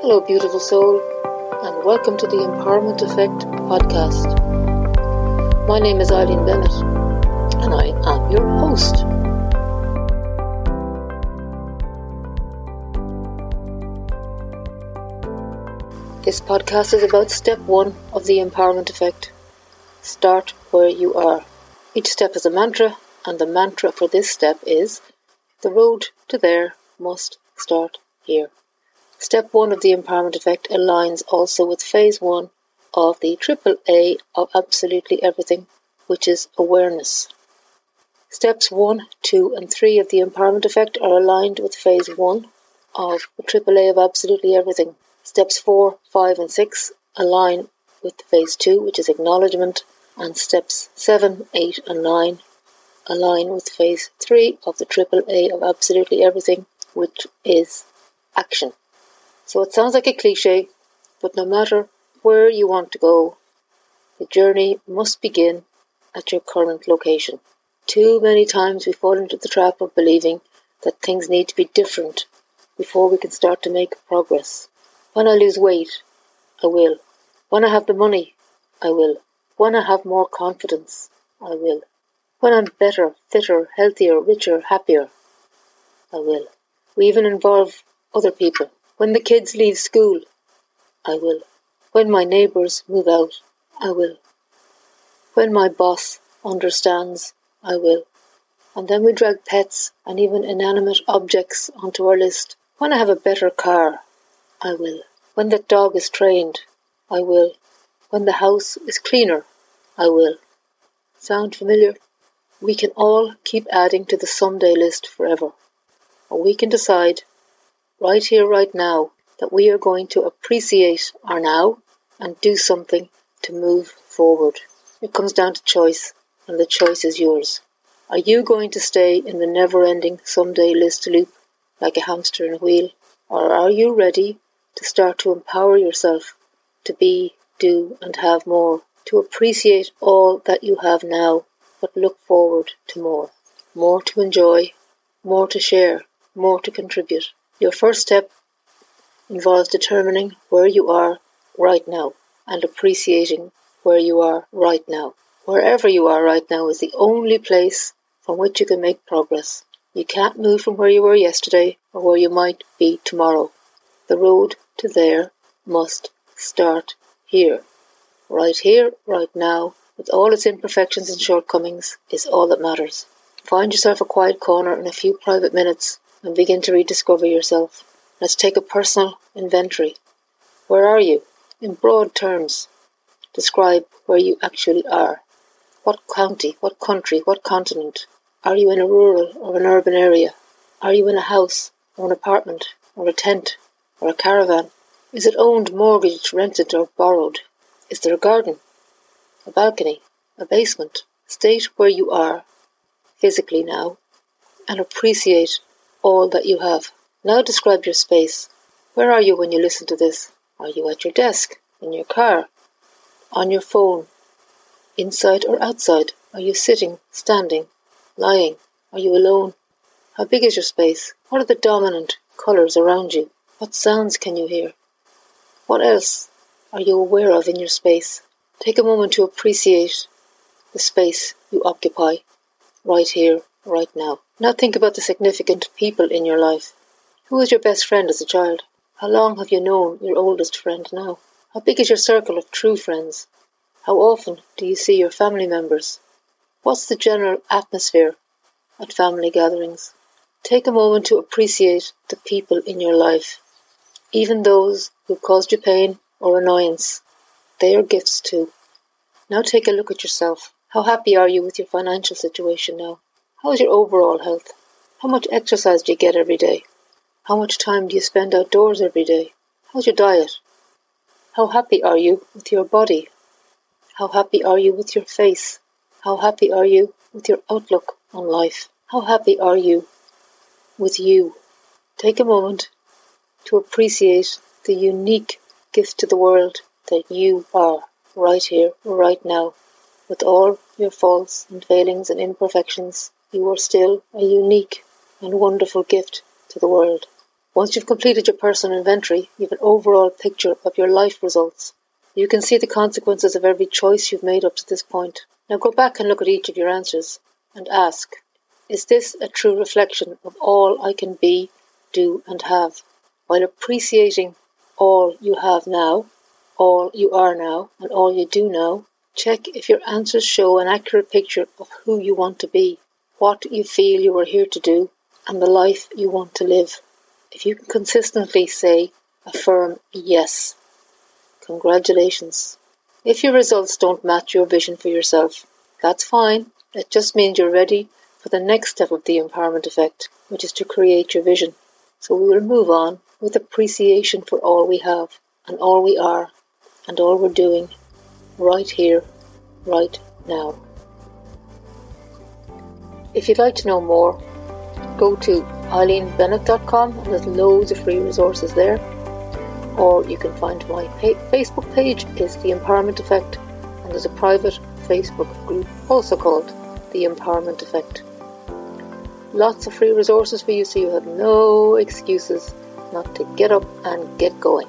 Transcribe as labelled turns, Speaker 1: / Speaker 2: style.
Speaker 1: Hello, beautiful soul, and welcome to the Empowerment Effect podcast. My name is Eileen Bennett, and I am your host. This podcast is about step one of the Empowerment Effect start where you are. Each step is a mantra, and the mantra for this step is the road to there must start here. Step one of the empowerment effect aligns also with phase one of the triple A of absolutely everything, which is awareness. Steps one, two, and three of the empowerment effect are aligned with phase one of the triple A of absolutely everything. Steps four, five, and six align with phase two, which is acknowledgement, and steps seven, eight, and nine align with phase three of the triple A of absolutely everything, which is action. So it sounds like a cliche, but no matter where you want to go, the journey must begin at your current location. Too many times we fall into the trap of believing that things need to be different before we can start to make progress. When I lose weight, I will. When I have the money, I will. When I have more confidence, I will. When I'm better, fitter, healthier, richer, happier, I will. We even involve other people. When the kids leave school, I will. When my neighbours move out, I will. When my boss understands, I will. And then we drag pets and even inanimate objects onto our list. When I have a better car, I will. When that dog is trained, I will. When the house is cleaner, I will. Sound familiar? We can all keep adding to the someday list forever. Or we can decide right here, right now, that we are going to appreciate our now and do something to move forward. It comes down to choice, and the choice is yours. Are you going to stay in the never ending someday list loop like a hamster in a wheel? Or are you ready to start to empower yourself to be, do, and have more, to appreciate all that you have now, but look forward to more? More to enjoy, more to share, more to contribute. Your first step involves determining where you are right now and appreciating where you are right now. Wherever you are right now is the only place from which you can make progress. You can't move from where you were yesterday or where you might be tomorrow. The road to there must start here. Right here, right now, with all its imperfections and shortcomings, is all that matters. Find yourself a quiet corner and a few private minutes and begin to rediscover yourself. Let's take a personal inventory. Where are you? In broad terms, describe where you actually are. What county, what country, what continent? Are you in a rural or an urban area? Are you in a house or an apartment or a tent or a caravan? Is it owned, mortgaged, rented, or borrowed? Is there a garden, a balcony, a basement? State where you are physically now and appreciate all that you have. Now describe your space. Where are you when you listen to this? Are you at your desk? In your car? On your phone? Inside or outside? Are you sitting, standing, lying? Are you alone? How big is your space? What are the dominant colours around you? What sounds can you hear? What else are you aware of in your space? Take a moment to appreciate the space you occupy right here, right now. Now think about the significant people in your life. Who was your best friend as a child? How long have you known your oldest friend now? How big is your circle of true friends? How often do you see your family members? What's the general atmosphere at family gatherings? Take a moment to appreciate the people in your life, even those who caused you pain or annoyance. They are gifts too. Now take a look at yourself. How happy are you with your financial situation now? How is your overall health? How much exercise do you get every day? How much time do you spend outdoors every day? How's your diet? How happy are you with your body? How happy are you with your face? How happy are you with your outlook on life? How happy are you with you? Take a moment to appreciate the unique gift to the world that you are right here, right now, with all your faults and failings and imperfections you are still a unique and wonderful gift to the world. Once you've completed your personal inventory, you have an overall picture of your life results. You can see the consequences of every choice you've made up to this point. Now go back and look at each of your answers and ask, is this a true reflection of all I can be, do, and have? While appreciating all you have now, all you are now, and all you do now, check if your answers show an accurate picture of who you want to be, what you feel you are here to do, and the life you want to live. If you can consistently say a firm yes, congratulations. If your results don't match your vision for yourself, that's fine. It just means you're ready for the next step of the empowerment effect, which is to create your vision. So we will move on with appreciation for all we have and all we are and all we're doing right here, right now. If you'd like to know more, go to eileenbennett.com and there's loads of free resources there. Or you can find my pa- Facebook page is The Empowerment Effect and there's a private Facebook group also called The Empowerment Effect. Lots of free resources for you so you have no excuses not to get up and get going.